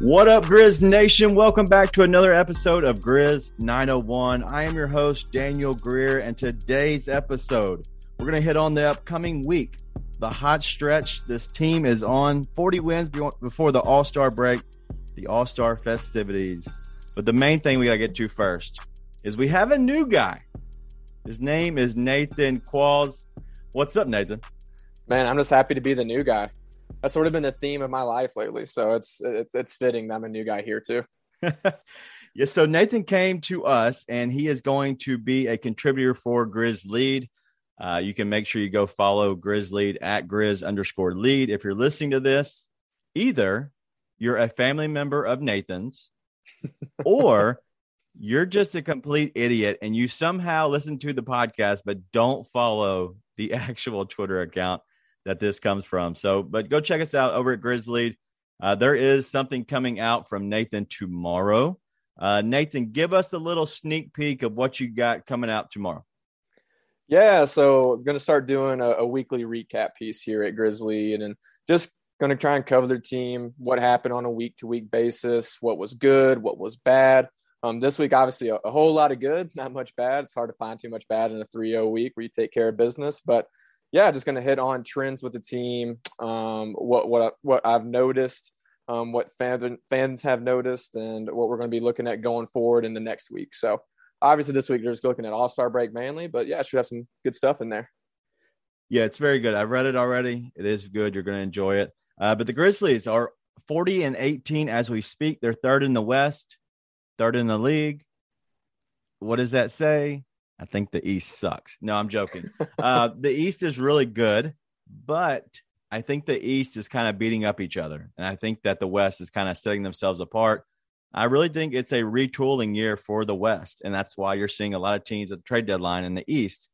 What up, Grizz Nation? Welcome back to another episode of Grizz 901. I am your host, Daniel Greer, and today's episode, we're going to hit on the upcoming week, the hot stretch. This team is on 40 wins before the All Star break, the All Star festivities. But the main thing we got to get to first is we have a new guy. His name is Nathan Qualls. What's up, Nathan? Man, I'm just happy to be the new guy that's sort of been the theme of my life lately. So it's it's it's fitting that I'm a new guy here too. yeah. So Nathan came to us, and he is going to be a contributor for Grizz Lead. Uh, you can make sure you go follow Grizz Lead at Grizz underscore Lead. If you're listening to this, either you're a family member of Nathan's, or you're just a complete idiot and you somehow listen to the podcast but don't follow the actual Twitter account that this comes from. So, but go check us out over at Grizz Lead. Uh, there is something coming out from Nathan tomorrow. Uh, Nathan, give us a little sneak peek of what you got coming out tomorrow. Yeah, so I'm going to start doing a, a, weekly recap piece here at Grizz Lead and just going to try and cover their team, what happened on a week to week basis, what was good, what was bad. Um, this week, obviously, a, a, whole lot of good, not much bad. It's hard to find too much bad in a 3 0 week where you take care of business. But yeah, just going to hit on trends with the team, um, what what what I've noticed, um, what fans fans have noticed, and what we're going to be looking at going forward in the next week. So obviously this week they're just looking at All Star break mainly, but yeah, should have some good stuff in there. Yeah, it's very good. I've read it already. It is good. You're going to enjoy it. Uh, but the Grizzlies are 40 and 18 as we speak. They're third in the West, third in the league. What does that say? I think the East sucks. No, I'm joking. uh, the East is really good, but I think the East is kind of beating up each other. And I think that the West is kind of setting themselves apart. I really think it's a retooling year for the West. And that's why you're seeing a lot of teams at the trade deadline in the East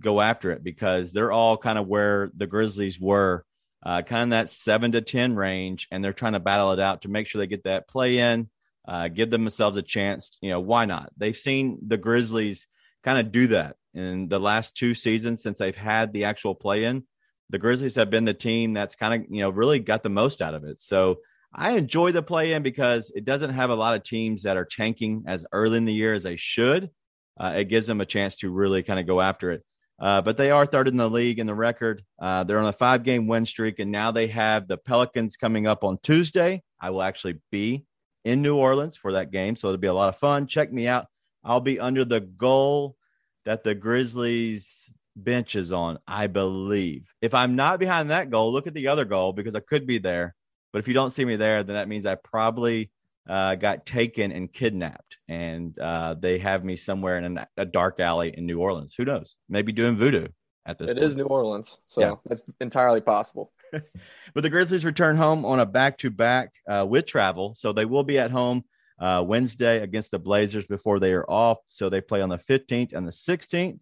go after it because they're all kind of where the Grizzlies were, uh, kind of that seven to 10 range. And they're trying to battle it out to make sure they get that play in, uh, give themselves a chance. You know, why not? They've seen the Grizzlies kind of do that. In the last two seasons since they've had the actual play in, the Grizzlies have been the team that's kind of, you know, really got the most out of it. So I enjoy the play in because it doesn't have a lot of teams that are tanking as early in the year as they should. Uh, it gives them a chance to really kind of go after it. Uh, but they are third in the league in the record. Uh, they're on a five game win streak, and now they have the Pelicans coming up on Tuesday. I will actually be in New Orleans for that game, so it'll be a lot of fun. Check me out. I'll be under the goal that the Grizzlies bench is on, I believe. If I'm not behind that goal, look at the other goal because I could be there. But if you don't see me there, then that means I probably uh, got taken and kidnapped, and uh, they have me somewhere in a, a, dark alley in New Orleans. Who knows? Maybe doing voodoo at this. It point. is New Orleans, so yeah. it's entirely possible. but the Grizzlies return home on a back-to-back uh, with travel, so they will be at home uh, Wednesday against the Blazers before they are off. So they play on the 15th and the 16th,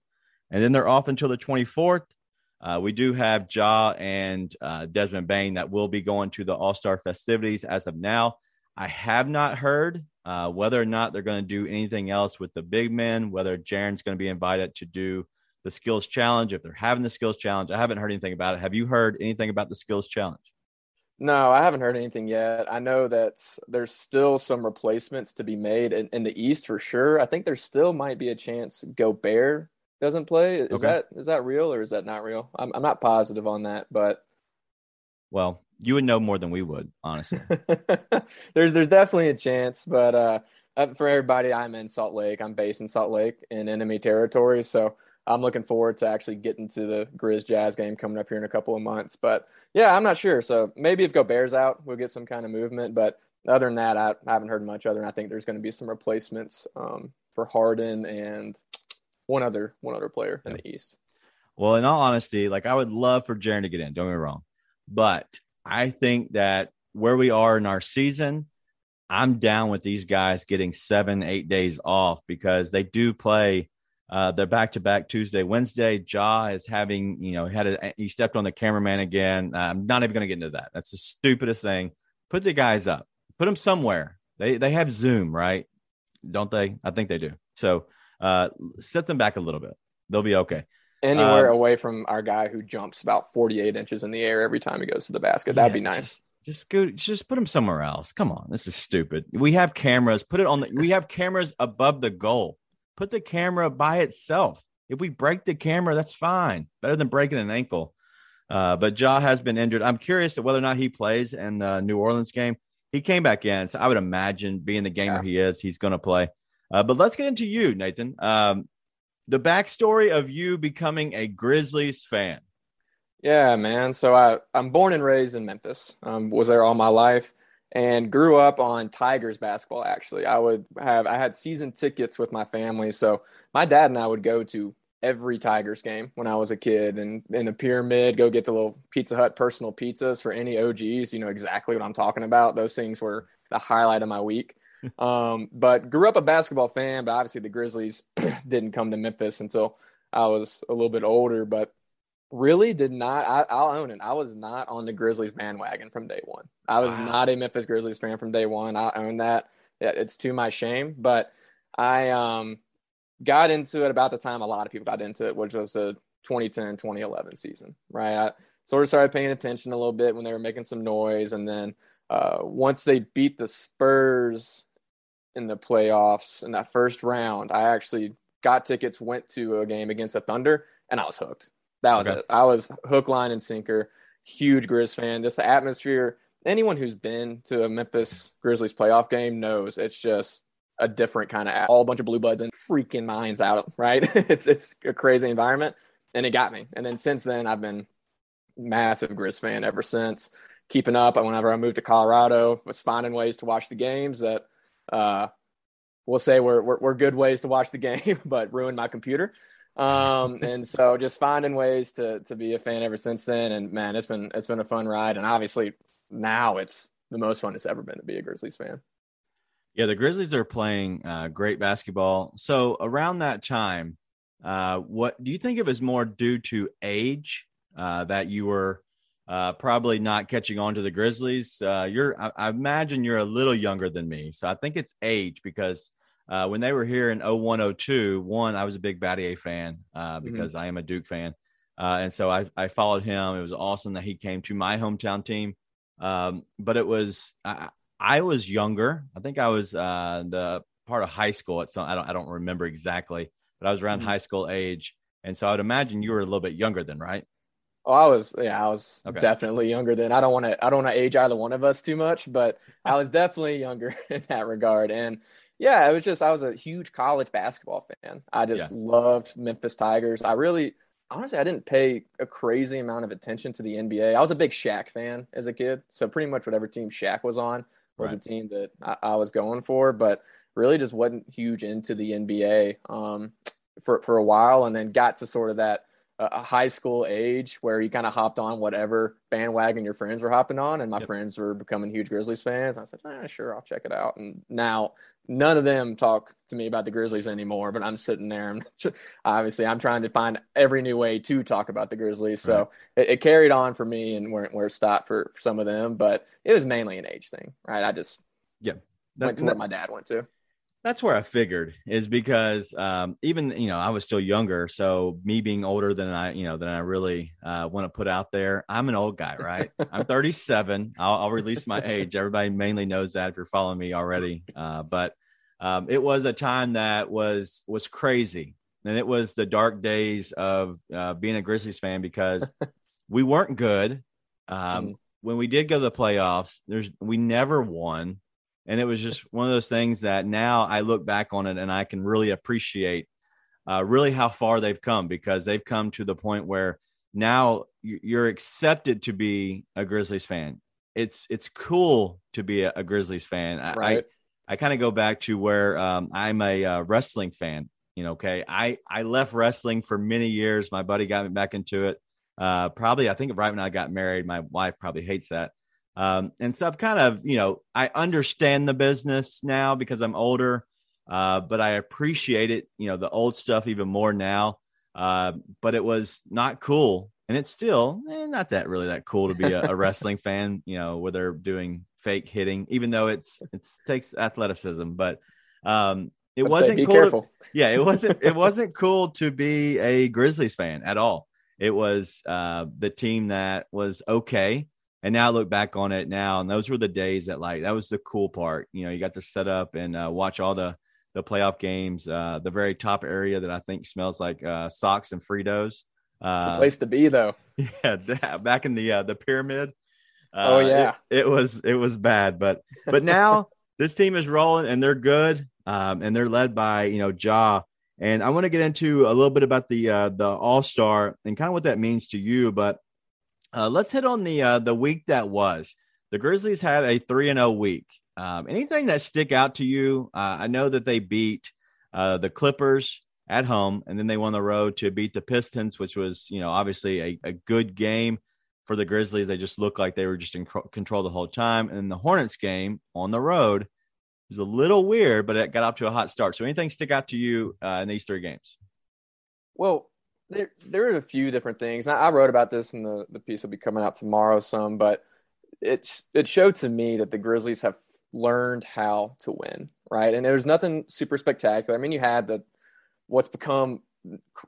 and then they're off until the 24th. Uh, we do have Ja and uh, Desmond Bane that will be going to the All Star festivities as of now. I have not heard uh, whether or not they're going to do anything else with the big men, whether Jaren's going to be invited to do the skills challenge, if they're having the skills challenge. I haven't heard anything about it. Have you heard anything about the skills challenge? No, I haven't heard anything yet. I know that there's still some replacements to be made in, in the East for sure. I think there still might be a chance Gobert doesn't play. Is okay. that is that real or is that not real? I'm I'm not positive on that, but well, you would know more than we would, honestly. there's there's definitely a chance, but uh, for everybody, I'm in Salt Lake. I'm based in Salt Lake in enemy territory, so I'm looking forward to actually getting to the Grizz Jazz game coming up here in a couple of months. But yeah, I'm not sure. So maybe if Gobert's out, we'll get some kind of movement. But other than that, I, haven't heard much other than I think there's going to be some replacements um, for Harden and one other one other player in the East. Well, in all honesty, like I would love for Jaren to get in. Don't get me wrong, but I think that where we are in our season, I'm down with these guys getting seven, eight days off because they do play. Uh, they're back to back Tuesday, Wednesday. Ja is having, you know, had a, he stepped on the cameraman again. I'm not even going to get into that. That's the stupidest thing. Put the guys up, put them somewhere. They they have Zoom, right? Don't they? I think they do. So uh, set them back a little bit. They'll be okay. Anywhere um, away from our guy who jumps about 48 inches in the air every time he goes to the basket. That'd yeah, be nice. Just, just go, just put him somewhere else. Come on, this is stupid. We have cameras. Put it on the. We have cameras above the goal. Put the camera by itself. If we break the camera, that's fine. Better than breaking an ankle. Uh, but Ja has been injured. I'm curious whether or not he plays in the New Orleans game. He came back in, so I would imagine, being the gamer yeah. he is, he's going to play. Uh, but let's get into you, Nathan. Um, the backstory of you becoming a Grizzlies fan. Yeah, man. So I I'm born and raised in Memphis. Um, was there all my life and grew up on Tigers basketball. Actually, I would have I had season tickets with my family, so my dad and I would go to every Tigers game when I was a kid, and in the pyramid, go get the little Pizza Hut personal pizzas for any OGs. You know exactly what I'm talking about. Those things were the highlight of my week. um, but grew up a basketball fan, but obviously the Grizzlies didn't come to Memphis until I was a little bit older. But really did not I, will own it. I was not on the grizzlies bandwagon from day one. I was wow. not a memphis grizzlies fan from day one. I own that. It's to my shame but i um got into it about the time a lot of people got into it which was the 2010 2011 season right? I sort of started paying attention a little bit when they were making some noise and then uh, once they beat the spurs in the playoffs in that first round i actually got tickets went to a game against the thunder and i was hooked that was okay. it. I was hook, line, and sinker. Huge Grizz fan. Just the atmosphere. Anyone who's been to a Memphis Grizzlies playoff game knows it's just a different kind of all a bunch of blue bloods and freaking minds out. Right? it's it's a crazy environment, and it got me. And then since then, I've been massive Grizz fan ever since. Keeping up. Whenever I moved to Colorado, was finding ways to watch the games that uh, we'll say were, were, were good ways to watch the game, but ruined my computer um and so just finding ways to to be a fan ever since then. And man it's been it's been a fun ride. And obviously now it's the most fun it's ever been to be a grizzlies fan. Yeah the grizzlies are playing uh, great basketball. So around that time uh what do you think it was more due to age uh that you were uh, probably not catching on to the Grizzlies. Uh, you're, I, I, imagine you're a little younger than me, so I think it's age because uh, when they were here in 0102, one, I was a big Battier fan uh, mm-hmm. because mm-hmm. I am a Duke fan. Uh, and so I, I followed him. It was awesome that he came to my hometown team. Um, but it was, I, I, was younger. I think I was uh, the part of high school at some, I don't, I don't remember exactly, but I was around mm-hmm. high school age. And so I would imagine you were a little bit younger than, right? Oh, I was yeah, I was okay. definitely younger than. I don't want to I don't want to age either one of us too much, but I was definitely younger in that regard. And yeah, it was just I was a huge college basketball fan. I just yeah. loved Memphis Tigers. I really honestly I didn't pay a crazy amount of attention to the NBA. I was a big Shaq fan as a kid, so pretty much whatever team Shaq was on was right. a team that I, I, was going for. But really just wasn't huge into the NBA um, for for a while, and then got to sort of that a high school age where you kind of hopped on whatever bandwagon your friends were hopping on, and my yep. friends were becoming huge Grizzlies fans. I said, eh, sure, I'll check it out. And now none of them talk to me about the Grizzlies anymore, but I'm sitting there and obviously I'm trying to find every new way to talk about the Grizzlies. So it, it, carried on for me and where, where it stopped for, for, some of them, but it was mainly an age thing, right? I just yeah, that, went to what my dad went to that's where I figured is because um, even you know I was still younger, so me being older than I you know than I really uh, want to put out there. I'm an old guy, right? I'm 37. I'll, I'll, release my age. Everybody mainly knows that if you're following me already. Uh, but um, it was a time that was was crazy, and it was the dark days of uh, being a Grizzlies fan because we weren't good. Um, mm. When we did go to the playoffs, there's we never won and it was just one of those things that now I look back on it and I can really appreciate uh, really how far they've come because they've come to the point where now you're accepted to be a Grizzlies fan. It's it's cool to be a, a Grizzlies fan. Right. I I kind of go back to where um, I'm a uh, wrestling fan. You know, okay, I I left wrestling for many years. My buddy got me back into it. Uh, probably I think right when I got married, my wife probably hates that. Um, and so I've kind of, you know, I understand the business now because I'm older, uh, but I appreciate it, you know, the old stuff even more now. Uh, but it was not cool. And it's still eh, not that really that cool to be a, a wrestling fan, you know, where they're doing fake hitting, even though it's it takes athleticism. But um, it I'd wasn't be cool. careful. To, yeah, it wasn't. it wasn't cool to be a Grizzlies fan at all. It was uh, the team that was okay. And now I look back on it now, and those were the days that like that was the cool part. You know, you got to set up and uh, watch all the the playoff games. Uh, the very top area that I think smells like uh, socks and Fritos. It's a Uh, place to be, though. yeah, that, back in the uh, the pyramid. Oh, Uh, yeah. it, it was it was bad, but but now this team is rolling and they're good, um, and they're led by you know Ja. And I want to get into a little bit about the uh, the All Star and kind of what that means to you. But uh, let's hit on the uh, the week that was. The Grizzlies had a three and zero week. Um, anything that stick out to you? Uh, I know that they beat uh, the Clippers at home, and then they won the road to beat the Pistons, which was you know obviously a, a good game for the Grizzlies. They just looked like they were just in control the whole time. And the Hornets game on the road was a little weird, but it got off to a hot start. So anything stick out to you uh, in these three games? Well, there there are a few different things. I, I wrote about this and the the piece will be coming out tomorrow some, but it's it showed to me that the Grizzlies have learned how to win, right? And there was nothing super spectacular. I mean, you had the what's become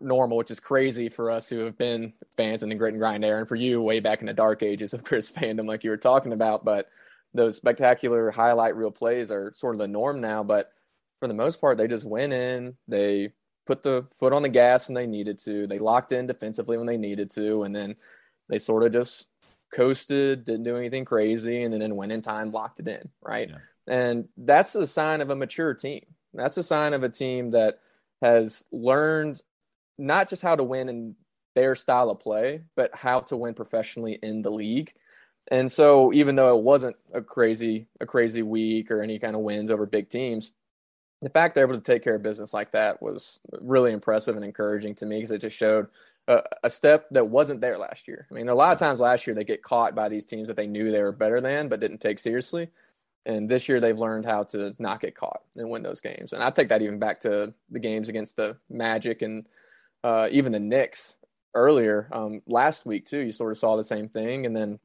normal, which is crazy for us who have been fans in the grit and grind era, and for you way back in the dark ages of Grizz fandom, like you were talking about. But those spectacular highlight reel plays are sort of the norm now. But for the most part, they just went in, they put the foot on the gas when they needed to, they locked in defensively when they needed to, and then they sort of just coasted, didn't do anything crazy, and then in win in time locked it in, right? Yeah. And that's a sign of a mature team. That's a sign of a team that has learned not just how to win in their style of play, but how to win professionally in the league. And so even though it wasn't a crazy a crazy week or any kind of wins over big teams, the fact they're able to take care of business like that was really impressive and encouraging to me because it just showed a, a step that wasn't there last year. I mean, a lot of times last year they get caught by these teams that they knew they were better than but didn't take seriously. And this year they've learned how to not get caught and win those games. And I take that even back to the games against the Magic and uh, even the Knicks earlier um, last week too. You sort of saw the same thing. And then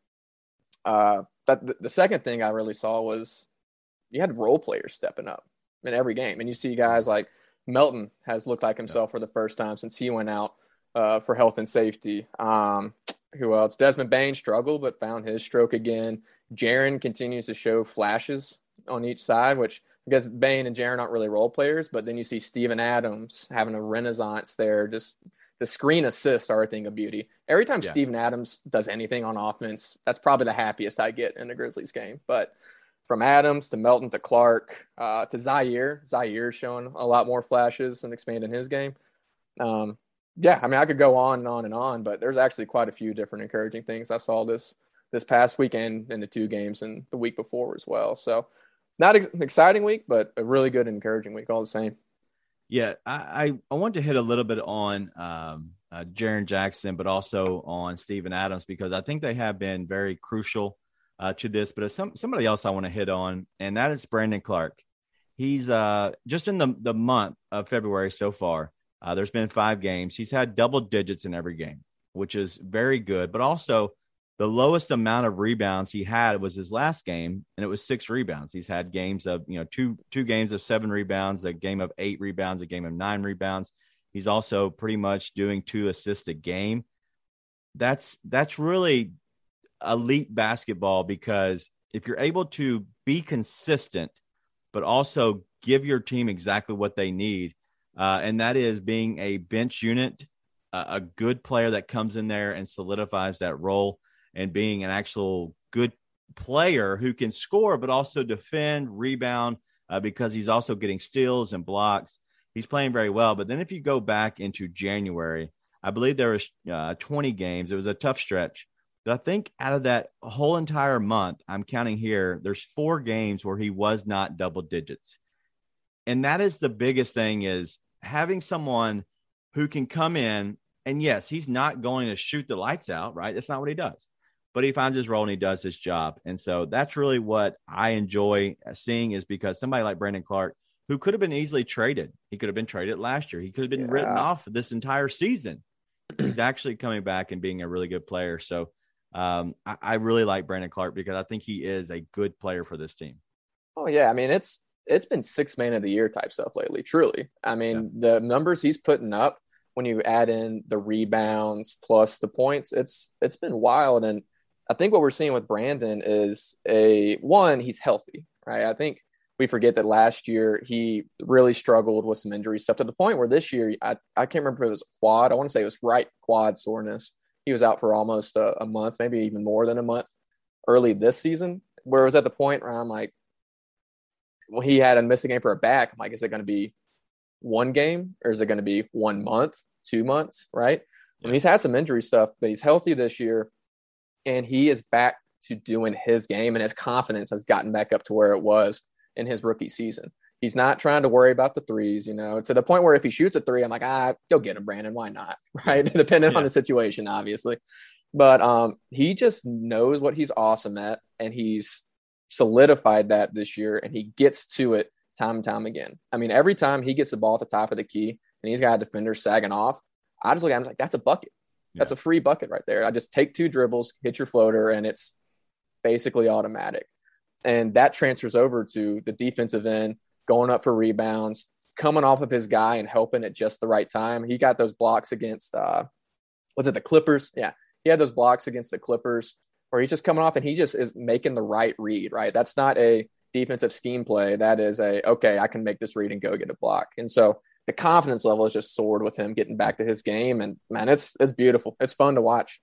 uh, that the, the second thing I really saw was you had role players stepping up in every game, and you see guys like Melton has looked like himself for the first time since he went out uh, for health and safety. Um, who else? Desmond Bane struggled but found his stroke again. Jaren continues to show flashes on each side, which I guess Bane and Jaren aren't really role players, but then you see Steven Adams having a renaissance there. Just the screen assists are a thing of beauty. Every time Yeah. Steven Adams does anything on offense, that's probably the happiest I get in a Grizzlies game. But from Adams to Melton to Clarke uh, to Ziaire, Ziaire showing a lot more flashes and expanding his game. Um, yeah, I mean, I could go on and on and on, but there's actually quite a few different encouraging things I saw this this past weekend in the two games and the week before as well. So, not ex- an exciting week, but a really good encouraging week all the same. Yeah, I, I, I want to hit a little bit on um, uh, Jaren Jackson, but also on Steven Adams because I think they have been very crucial uh, to this. But some, somebody else I want to hit on, and that is Brandon Clarke. He's uh, just in the, the month of February so far. Uh, there's been five games. He's had double digits in every game, which is very good. But also, the lowest amount of rebounds he had was his last game, and it was six rebounds. He's had games of you know two two games of seven rebounds, a game of eight rebounds, a game of nine rebounds. He's also pretty much doing two assists a game. That's that's really elite basketball because if you're able to be consistent, but also give your team exactly what they need, uh, and that is being a bench unit, a, good player that comes in there and solidifies that role, and being an actual good player who can score but also defend, rebound, uh, because he's also getting steals and blocks. He's playing very well. But then if you go back into January, I believe there was uh, 20 games. It was a tough stretch. But I think out of that whole entire month, I'm counting here, there's four games where he was not double digits. And that is the biggest thing is having someone who can come in and yes, he's not going to shoot the lights out, right? That's not what he does. but he finds his role and he does his job. And so that's really what I enjoy seeing is because somebody like Brandon Clarke, who could have been easily traded, he could have been traded last year. He could have been yeah. written off this entire season. He's actually coming back and being a really good player. So um, I, I really like Brandon Clarke because I think he is a good player for this team. Oh yeah, I mean it's it's been six man of the year type stuff lately. Truly, I mean yeah. the numbers he's putting up when you add in the rebounds plus the points, it's it's been wild. And I think what we're seeing with Brandon is a one, he's healthy, right? I think we forget that last year he really struggled with some injury stuff to the point where this year I, I can't remember if it was quad. I want to say it was right quad soreness. He was out for almost a, a month, maybe even more than a month early this season. Where it was at the point where I'm like, well, he had a missing game for a back. I'm like, is it going to be one game or is it going to be one month, two months? Right. Yeah. And he's had some injury stuff, but he's healthy this year and he is back to doing his game and his confidence has gotten back up to where it was in his rookie season. He's not trying to worry about the threes, you know, to the point where if he shoots a three, I'm like, ah, go get him, Brandon. Why not? Right. Depending yeah. on the situation, obviously. But um, he just knows what he's awesome at, and he's solidified that this year, and he gets to it time and time again. I mean, every time he gets the ball at the top of the key and he's got a defender sagging off, I just look at him like, that's a bucket. That's yeah. a free bucket right there. I just take two dribbles, hit your floater, and it's basically automatic. And that transfers over to the defensive end, going up for rebounds, coming off of his guy and helping at just the right time. He got those blocks against, uh, was it the Clippers? Yeah. He had those blocks against the Clippers where he's just coming off and he just is making the right read, right? That's not a defensive scheme play. That is a, okay, I can make this read and go get a block. And so the confidence level is just soared with him getting back to his game. And man, it's, it's beautiful. It's fun to watch.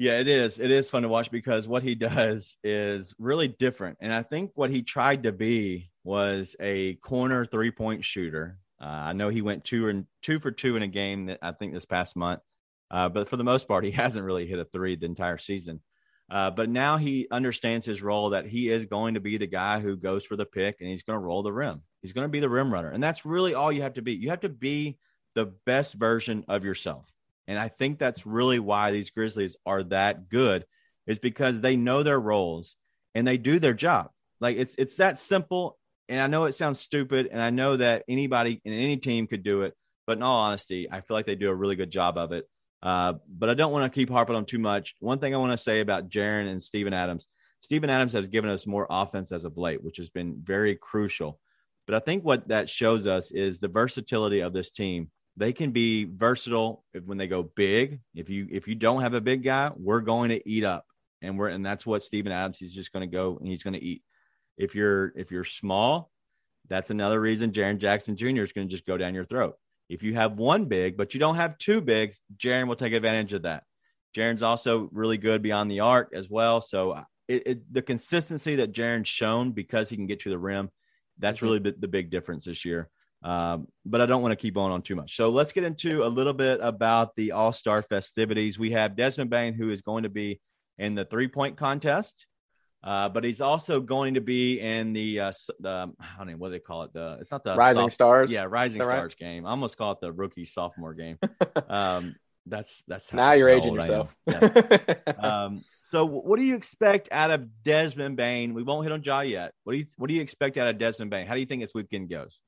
Yeah, it is. It is fun to watch because what he does is really different. And I think what he tried to be was a corner three point shooter. Uh, I know he went two and two for two in a game that I think this past month, uh, but for the most part, he hasn't really hit a three the entire season. Uh, but now he understands his role that he is going to be the guy who goes for the pick and he's going to roll the rim. He's going to be the rim runner. And that's really all you have to be. You have to be the best version of yourself. And I think that's really why these Grizzlies are that good is because they know their roles and they do their job. Like it's it's that simple. And I know it sounds stupid, and I know that anybody in any team could do it. But in all honesty, I feel like they do a really good job of it. Uh, but I don't want to keep harping on too much. One thing I want to say about Jaren and Steven Adams Steven Adams has given us more offense as of late, which has been very crucial. But I think what that shows us is the versatility of this team. They can be versatile when they go big. If you if you don't have a big guy, we're going to eat up, and we're and that's what Steven Adams. He's just going to go and he's going to eat. If you're if you're small, that's another reason Jaren Jackson Jr. is going to just go down your throat. If you have one big, but you don't have two bigs, Jaren will take advantage of that. Jaren's also really good beyond the arc as well. So uh, it, it, the consistency that Jaren's shown because he can get to the rim, that's mm-hmm. really the big difference this year. Um, but I don't want to keep on on too much. So let's get into a little bit about the All Star festivities. We have Desmond Bane, who is going to be in the three point contest. Uh, but he's also going to be in the, uh, the I don't know what they call it. The it's not the Rising soft, Stars. Yeah, Rising Stars right? game. I almost call it the rookie sophomore game. um, that's that's now you're aging yourself. Yeah. um, so, what do you expect out of Desmond Bane? We won't hit on Ja yet. What do you what do you expect out of Desmond Bane? How do you think this weekend goes?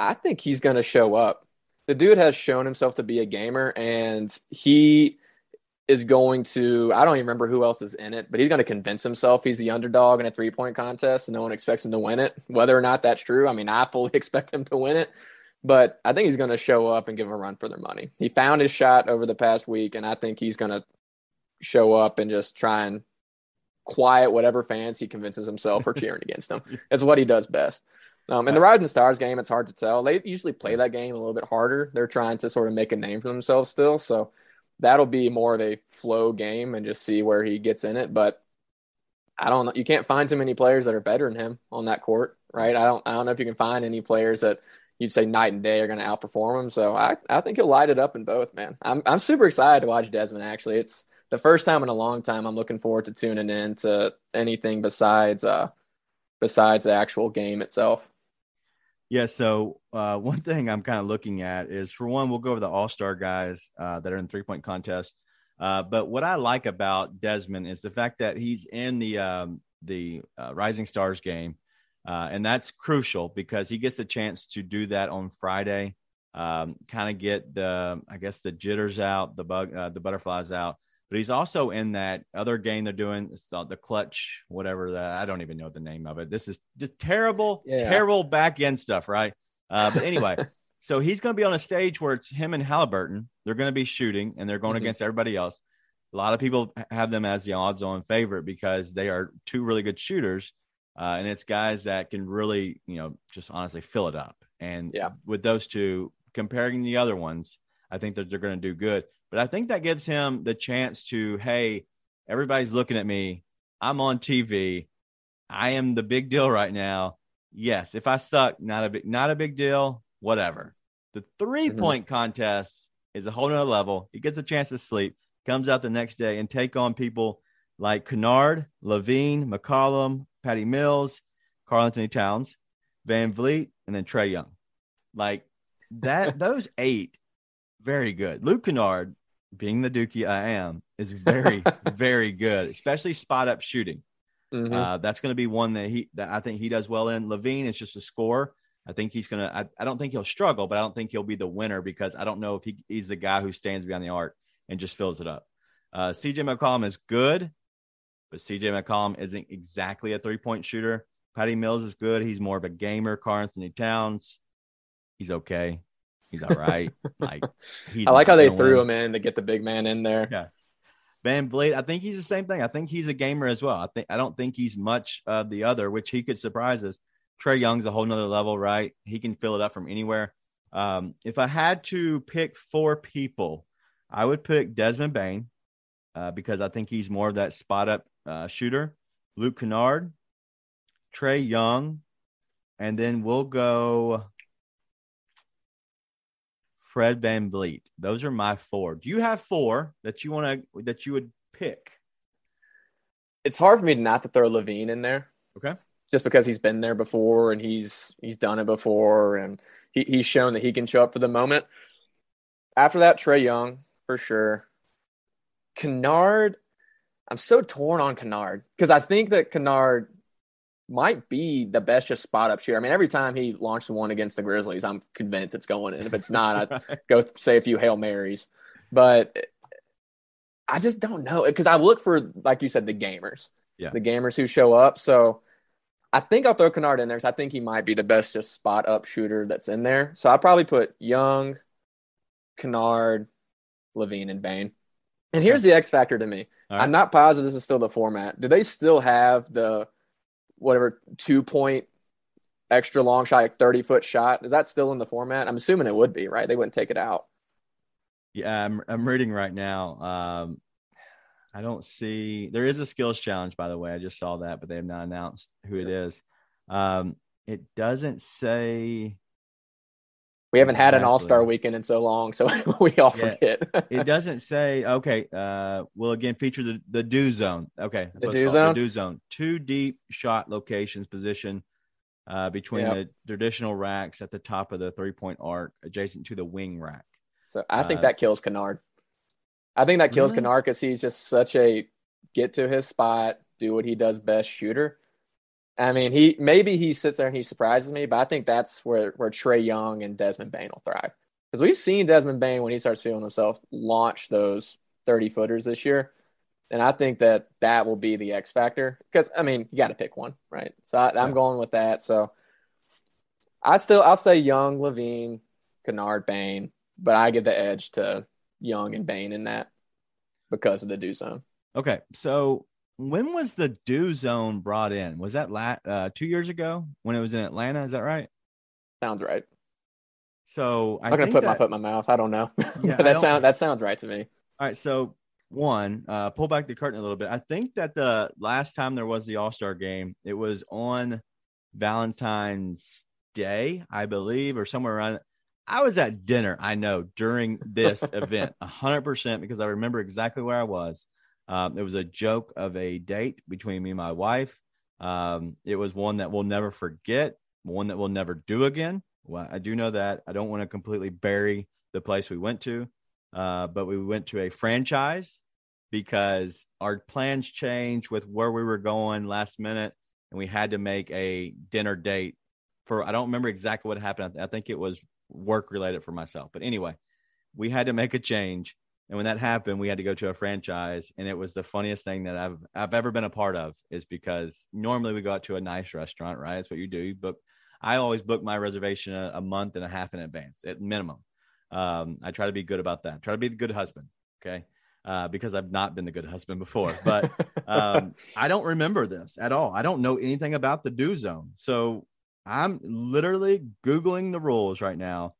I think he's going to show up. The dude has shown himself to be a gamer, and he is going to I don't even remember who else is in it, but he's going to convince himself he's the underdog in a three point contest and no one expects him to win it. Whether or not that's true, I mean, I fully expect him to win it, but I think he's going to show up and give him a run for their money. He found his shot over the past week, and I think he's going to show up and just try and quiet whatever fans he convinces himself are cheering against him. It's what he does best. Um, in the Rising Stars game, it's hard to tell. They usually play that game a little bit harder. They're trying to sort of make a name for themselves still. So that'll be more of a flow game and just see where he gets in it. But I don't know. You can't find too many players that are better than him on that court, right? I don't. I don't know if you can find any players that you'd say night and day are going to outperform him. So I, I think he'll light it up in both, man. I'm, I'm super excited to watch Desmond. Actually, it's the first time in a long time. I'm looking forward to tuning in to anything besides, uh, besides the actual game itself. Yeah. So uh, one thing I'm kind of looking at is for one, we'll go over the All Star guys uh, that are in three point contest. Uh, but what I like about Desmond is the fact that he's in the um, the uh, Rising Stars game, uh, and that's crucial because he gets a chance to do that on Friday. Um, kind of get the I guess the jitters out, the bug, uh, the butterflies out. But he's also in that other game they're doing, it's the clutch, whatever that I don't even know the name of it. This is just terrible, yeah. terrible back end stuff, right? Uh, but anyway, so he's going to be on a stage where it's him and Halliburton. They're going to be shooting and they're going mm-hmm. against everybody else. A lot of people have them as the odds on favorite because they are two really good shooters. Uh, and it's guys that can really, you know, just honestly fill it up. And yeah. with those two, comparing the other ones, I think that they're going to do good. But I think that gives him the chance to, hey, everybody's looking at me. I'm on TV. I am the big deal right now. Yes, if I suck, not a big, not a big deal whatever. The three point mm-hmm. contest is a whole nother level. He gets a chance to sleep, comes out the next day and take on people like Kennard, LaVine, McCollum, Patty Mills, Karl-Anthony Towns, VanVleet, and then Trae Young. Like that, those eight, very good. Luke Kennard, being the Dookie I am, is very, very good, especially spot up shooting. Mm-hmm. Uh, that's going to be one that he that I think he does well in. LaVine is just a score. I think he's gonna. I, I don't think he'll struggle, but I don't think he'll be the winner because I don't know if he, he's the guy who stands behind the arc and just fills it up. Uh, CJ McCollum is good, but CJ McCollum isn't exactly a three point shooter. Patty Mills is good. He's more of a gamer. Karl-Anthony Towns, he's okay. He's all right. like I like how they threw win. him in to get the big man in there. Yeah. VanVleet, I think he's the same thing. I think he's a gamer as well. I think I don't think he's much of the other, which he could surprise us. Trae Young's a whole nother level, right? He can fill it up from anywhere. Um, if I had to pick four people, I would pick Desmond Bane uh, because I think he's more of that spot up uh, shooter. Luke Kennard, Trae Young, and then we'll go Fred Van VanVleet. Those are my four. Do you have four that you want to that you would pick? It's hard for me not to throw LaVine in there. Okay just because he's been there before and he's he's done it before and he, he's shown that he can show up for the moment. After that, Trae Young for sure. Kennard, I'm so torn on Kennard because I think that Kennard might be the best just spot up shooter. I mean, every time he launched one against the Grizzlies, I'm convinced it's going. And if it's not, I go say a few hail marys. But I just don't know because I look for, like you said, the gamers, yeah, the gamers who show up. So I think I'll throw Kennard in there. So I think he might be the best just spot up shooter that's in there. So I'll probably put Young, Kennard, LaVine, and Bane. And here's the X factor to me. Right. I'm not positive this is still the format. Do they still have the whatever two point extra long shot, like 30 foot shot? Is that still in the format? I'm assuming it would be, right? They wouldn't take it out. Yeah, I'm, I'm reading right now. Um, I don't see. There is a skills challenge, by the way. I just saw that, but they have not announced who yeah. it is. Um, it doesn't say. We haven't exactly. had an All Star weekend in so long, so we all yeah. forget. it doesn't say. Okay, uh, will again feature the the Dew zone. Okay, the Dew zone. The Dew zone. Two deep shot locations position uh, between yep. the traditional racks at the top of the three point arc, adjacent to the wing rack. So I think uh, that kills Kennard. I think that kills really? because he's just such a get to his spot, do what he does best shooter. I mean, he maybe he sits there and he surprises me, but I think that's where where Trae Young and Desmond Bane will thrive because we've seen Desmond Bane when he starts feeling himself launch those thirty footers this year, and I think that that will be the X factor because I mean you got to pick one, right? So I, am going with that. So I still I'll say Young, LaVine, Kennard, Bane, but I give the edge to Young and Bane in that because of the Dew zone. Okay, so when was the Dew zone brought in? Was that la- uh, two years ago when it was in Atlanta? Is that right? Sounds right. So I'm not gonna put that, my foot in my mouth. I don't know. Yeah, that sounds that sounds right to me. All right, so one, uh, pull back the curtain a little bit. I think that the last time there was the All Star game, it was on Valentine's Day, I believe, or somewhere around. I was at dinner, I know, during this event, 100%, because I remember exactly where I was. Um, it was a joke of a date between me and my wife. Um, it was one that we'll never forget, one that we'll never do again. Well, I do know that. I don't want to completely bury the place we went to, uh, but we went to a franchise because our plans changed with where we were going last minute, and we had to make a dinner date for. I don't remember exactly what happened. I think it was work related for myself, but anyway, we had to make a change. And when that happened, we had to go to a franchise, and it was the funniest thing that I've I've ever been a part of. Is because normally we go out to a nice restaurant, right? That's what you do. But I always book my reservation a, a month and a half in advance at minimum. Um, I try to be good about that. Try to be the good husband. Okay. Uh, because I've not been the good husband before, but um, I don't remember this at all. I don't know anything about the Dew zone. So I'm literally Googling the rules right now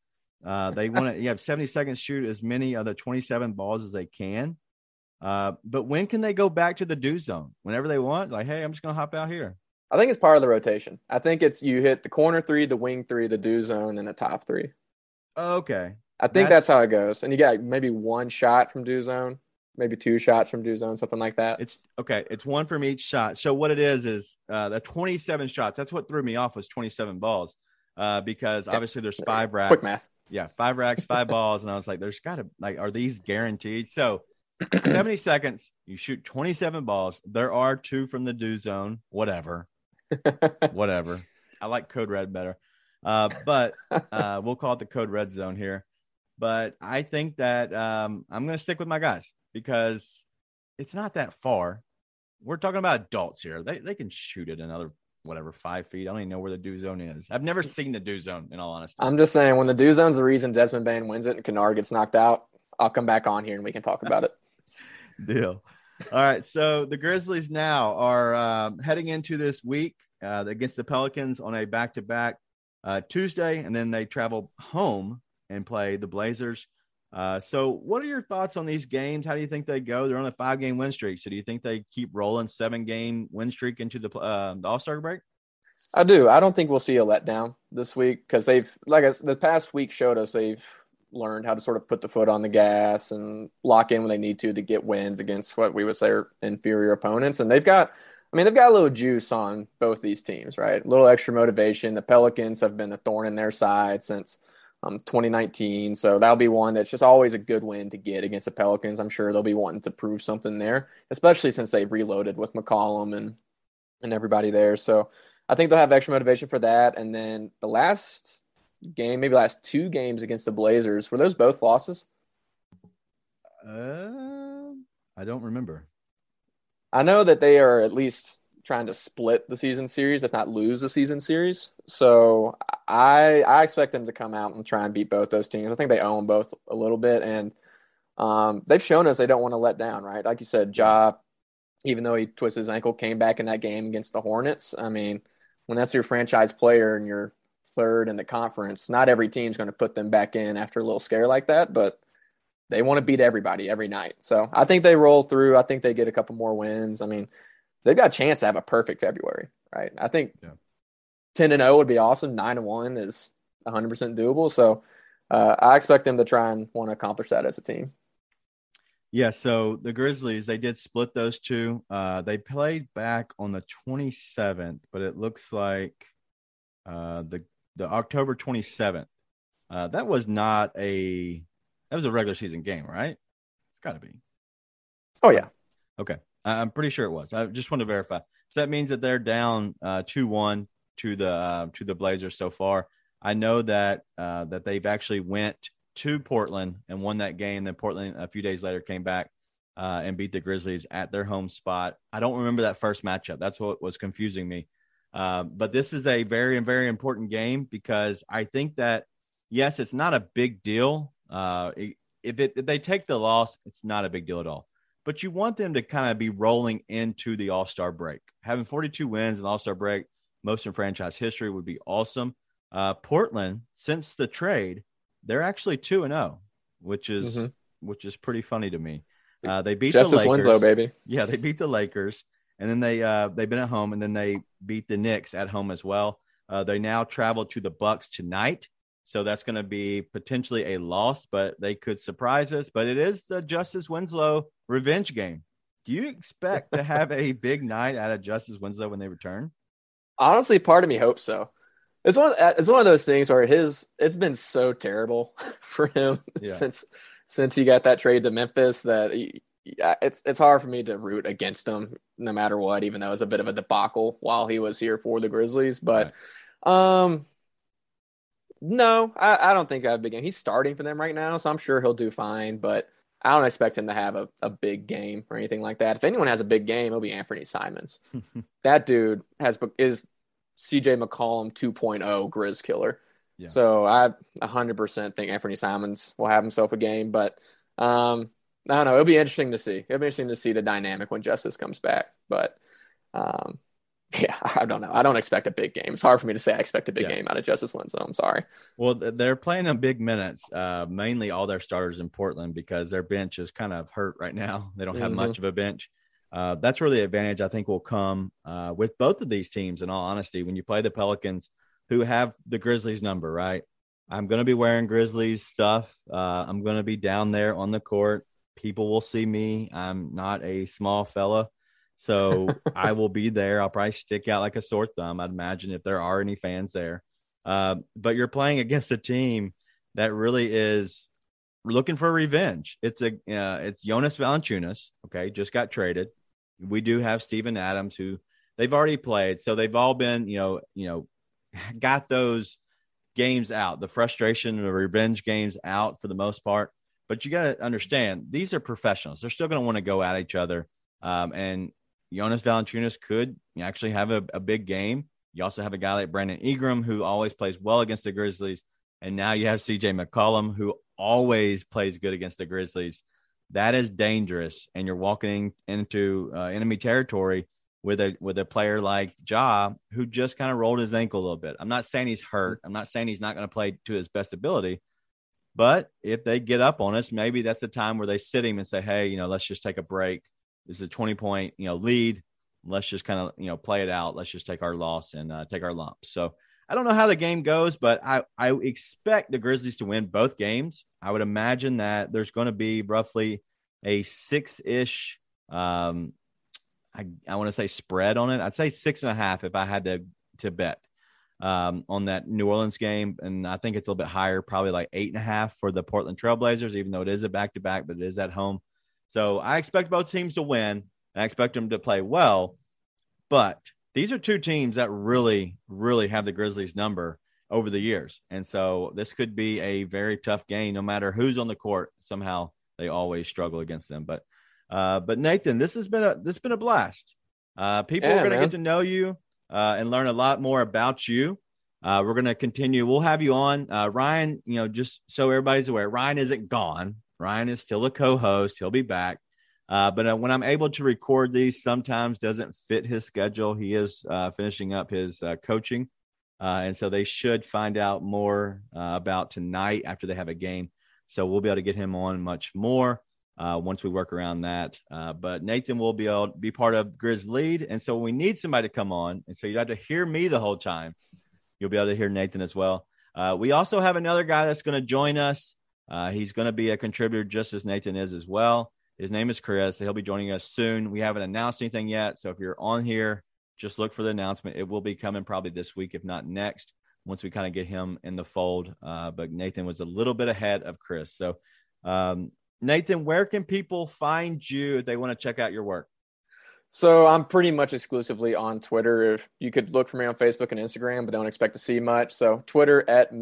uh, they want to you have 70 seconds shoot as many of the 27 balls as they can. Uh, but when can they go back to the Dew zone? Whenever they want, like, hey, I'm just gonna hop out here. I think it's part of the rotation. I think it's you hit the corner three, the wing three, the Dew zone, and the top three. Okay. I think that's, that's how it goes. And you got maybe one shot from Dew zone, maybe two shots from Dew zone, something like that. It's okay. It's one from each shot. So what it is is uh, the 27 shots. That's what threw me off was 27 balls uh, because obviously there's five racks. Quick math yeah, five racks, five balls, and I was like, "There's got to like, are these guaranteed?" So, seventy seconds, you shoot twenty-seven balls. There are two from the Dew zone, whatever, whatever. I like code red better, uh, but uh, we'll call it the code red zone here. But I think that um, I'm going to stick with my guys because it's not that far. We're talking about adults here. They they can shoot it another whatever five feet. I don't even know where the Dew zone is. I've never seen the Dew zone in all honesty. I'm just saying when the Dew zone's the reason Desmond Bane wins it and Kennard gets knocked out, I'll come back on here and we can talk about it. Deal. All right. So the Grizzlies now are um, heading into this week uh, against the Pelicans on a back to back Tuesday, and then they travel home and play the Blazers. Uh, so, what are your thoughts on these games? How do you think they go? They're on a five game win streak. So, do you think they keep rolling seven game win streak into the, uh, the All Star break? I do. I don't think we'll see a letdown this week because they've, like I, the past week showed us, they've learned how to sort of put the foot on the gas and lock in when they need to to get wins against what we would say are inferior opponents. And they've got, I mean, they've got a little juice on both these teams, right? A little extra motivation. The Pelicans have been a thorn in their side since um, 2019. So that'll be one that's just always a good win to get against the Pelicans. I'm sure they'll be wanting to prove something there, especially since they've reloaded with McCollum and and everybody there. So I think they'll have extra motivation for that. And then the last game, maybe last two games against the Blazers, were those both losses? Uh, I don't remember. I know that they are at least trying to split the season series, if not lose the season series. So I I expect them to come out and try and beat both those teams. I think they own both a little bit, and um, they've shown us they don't want to let down. Right, like you said, Ja, even though he twisted his ankle, came back in that game against the Hornets. I mean, when that's your franchise player and you're third in the conference, not every team's going to put them back in after a little scare like that, but they want to beat everybody every night. So I think they roll through. I think they get a couple more wins. I mean, they've got a chance to have a perfect February, right? I think yeah. 10 and 0 would be awesome. 9 and 1 is 100% doable. So uh, I expect them to try and want to accomplish that as a team. Yeah, so the Grizzlies they did split those two. Uh, they played back on the 27th, but it looks like uh, the the October 27th. Uh, that was not a that was a regular season game, right? It's got to be. Oh yeah. Okay. I'm pretty sure it was. I just want to verify. So that means that they're down uh, two one to the uh, to the Blazers so far. I know that uh, that they've actually went to Portland and won that game. Then Portland a few days later came back uh, and beat the Grizzlies at their home spot. I don't remember that first matchup. That's what was confusing me. Uh, but this is a very very important game because I think that yes, it's not a big deal. Uh, if it if they take the loss, it's not a big deal at all but you want them to kind of be rolling into the All Star break. Having 42 wins in All Star break, most in franchise history, would be awesome. Uh, Portland, since the trade, they're actually two and zero, oh, which is mm-hmm. which is pretty funny to me. Uh, they beat Justice the Lakers. Winslow, baby. Yeah, they beat the Lakers, and then they uh, they've been at home, and then they beat the Knicks at home as well. Uh, they now travel to the Bucks tonight. So that's going to be potentially a loss, but they could surprise us. But it is the Justice Winslow revenge game. Do you expect to have a big night out of Justice Winslow when they return? Honestly, part of me hopes so. It's one. It's one of those things where his it's been so terrible for him yeah. since since he got that trade to Memphis that he, yeah, it's it's hard for me to root against him no matter what, even though it's a bit of a debacle while he was here for the Grizzlies. But right. um no, I, I don't think I have a big game. He's starting for them right now, so I'm sure he'll do fine, but I don't expect him to have a, a big game or anything like that. If anyone has a big game, it'll be Anthony Simons. that dude has is CJ McCollum 2.0 Grizz killer. Yeah. So I 100% think Anthony Simons will have himself a game, but um, I don't know. It'll be interesting to see. It'll be interesting to see the dynamic when Justice comes back. But um, yeah, I don't know. I don't expect a big game. It's hard for me to say I expect a big yeah. game out of Justice Winslow. I'm sorry. Well, they're playing in big minutes, uh, mainly all their starters in Portland because their bench is kind of hurt right now. They don't have mm-hmm. much of a bench. Uh, that's where the advantage I think will come uh, with both of these teams. In all honesty, when you play the Pelicans, who have the Grizzlies number, right? I'm going to be wearing Grizzlies stuff. Uh, I'm going to be down there on the court. People will see me. I'm not a small fella. So I will be there. I'll probably stick out like a sore thumb. I'd imagine if there are any fans there. Uh, but you're playing against a team that really is looking for revenge. It's a uh, it's Jonas Valanciunas. Okay, just got traded. We do have Steven Adams who they've already played, so they've all been you know you know got those games out, the frustration and the revenge games out for the most part. But you got to understand these are professionals. They're still going to want to go at each other. Um, and Jonas Valanciunas could actually have a, a, big game. You also have a guy like Brandon Ingram who always plays well against the Grizzlies, and now you have CJ McCollum who always plays good against the Grizzlies. That is dangerous, and you're walking into uh, enemy territory with a with a player like Ja who just kind of rolled his ankle a little bit. I'm not saying he's hurt. I'm not saying he's not going to play to his best ability. But if they get up on us, maybe that's the time where they sit him and say, "Hey, you know, let's just take a break this is a 20 point, you know, lead. Let's just kind of, you know, play it out. Let's just take our loss and uh, take our lumps. So I don't know how the game goes, but I, I expect the Grizzlies to win both games. I would imagine that there's going to be roughly a six ish, um, I, I want to say spread on it. I'd say six and a half if I had to, to bet um, on that New Orleans game. And I think it's a little bit higher, probably like eight and a half for the Portland Trailblazers, even though it is a back to back, but it is at home. So I expect both teams to win. and I expect them to play well. But these are two teams that really, really have the Grizzlies number over the years. And so this could be a very tough game, no matter who's on the court. Somehow they always struggle against them. But uh, but Nathan, this has been a this has been a blast. Uh, people yeah, are going to get to know you uh, and learn a lot more about you. Uh, we're going to continue. We'll have you on, uh, Ryan. You know, just so everybody's aware, Ryan isn't gone. Ryan is still a co-host. He'll be back. Uh, but uh, when I'm able to record these, sometimes doesn't fit his schedule. He is uh, finishing up his uh, coaching, uh, and so they should find out more uh, about tonight after they have a game. So we'll be able to get him on much more once we work around that. but Nathan will be able to be part of Grizz Lead, and so we need somebody to come on, and so you have to hear me the whole time. You'll be able to hear Nathan as well. we also have another guy that's going to join us. Uh, he's going to be a contributor just as Nathan is as well. His name is Chris. He'll be joining us soon. We haven't announced anything yet. So if you're on here, just look for the announcement. It will be coming probably this week, if not next, once we kind of get him in the fold. Uh, but Nathan was a little bit ahead of Chris. So, um, Nathan, where can people find you if they want to check out your work? So I'm pretty much exclusively on Twitter. If you could look for me on Facebook and Instagram, but don't expect to see much. So Twitter at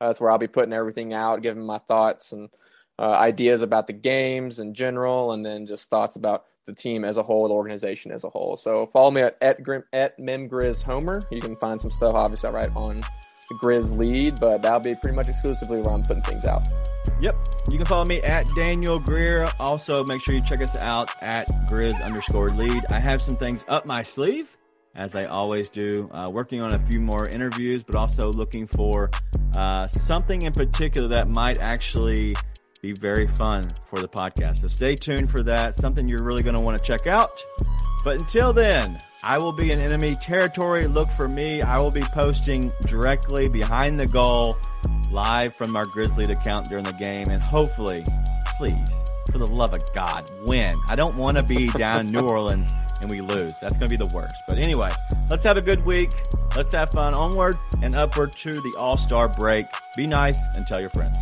That's where I'll be putting everything out, giving my thoughts and uh, ideas about the games in general, and then just thoughts about the team as a whole, the organization as a whole. So follow me at at, Grim, at memgriz homer. You can find some stuff obviously I write on the Grizz lead, but that'll be pretty much exclusively where I'm putting things out. Yep. You can follow me at Daniel Greer. Also, make sure you check us out at Grizz underscore lead. I have some things up my sleeve as I always do, uh, working on a few more interviews, but also looking for uh, something in particular that might actually be very fun for the podcast. So stay tuned for that. Something you're really going to want to check out. But until then, I will be in enemy territory. Look for me. I will be posting directly behind the goal, live from our Grizzly account during the game, and hopefully, please, for the love of God, win. I don't want to be down in New Orleans and we lose. That's going to be the worst. But anyway, let's have a good week. Let's have fun onward and upward to the All Star break. Be nice and tell your friends.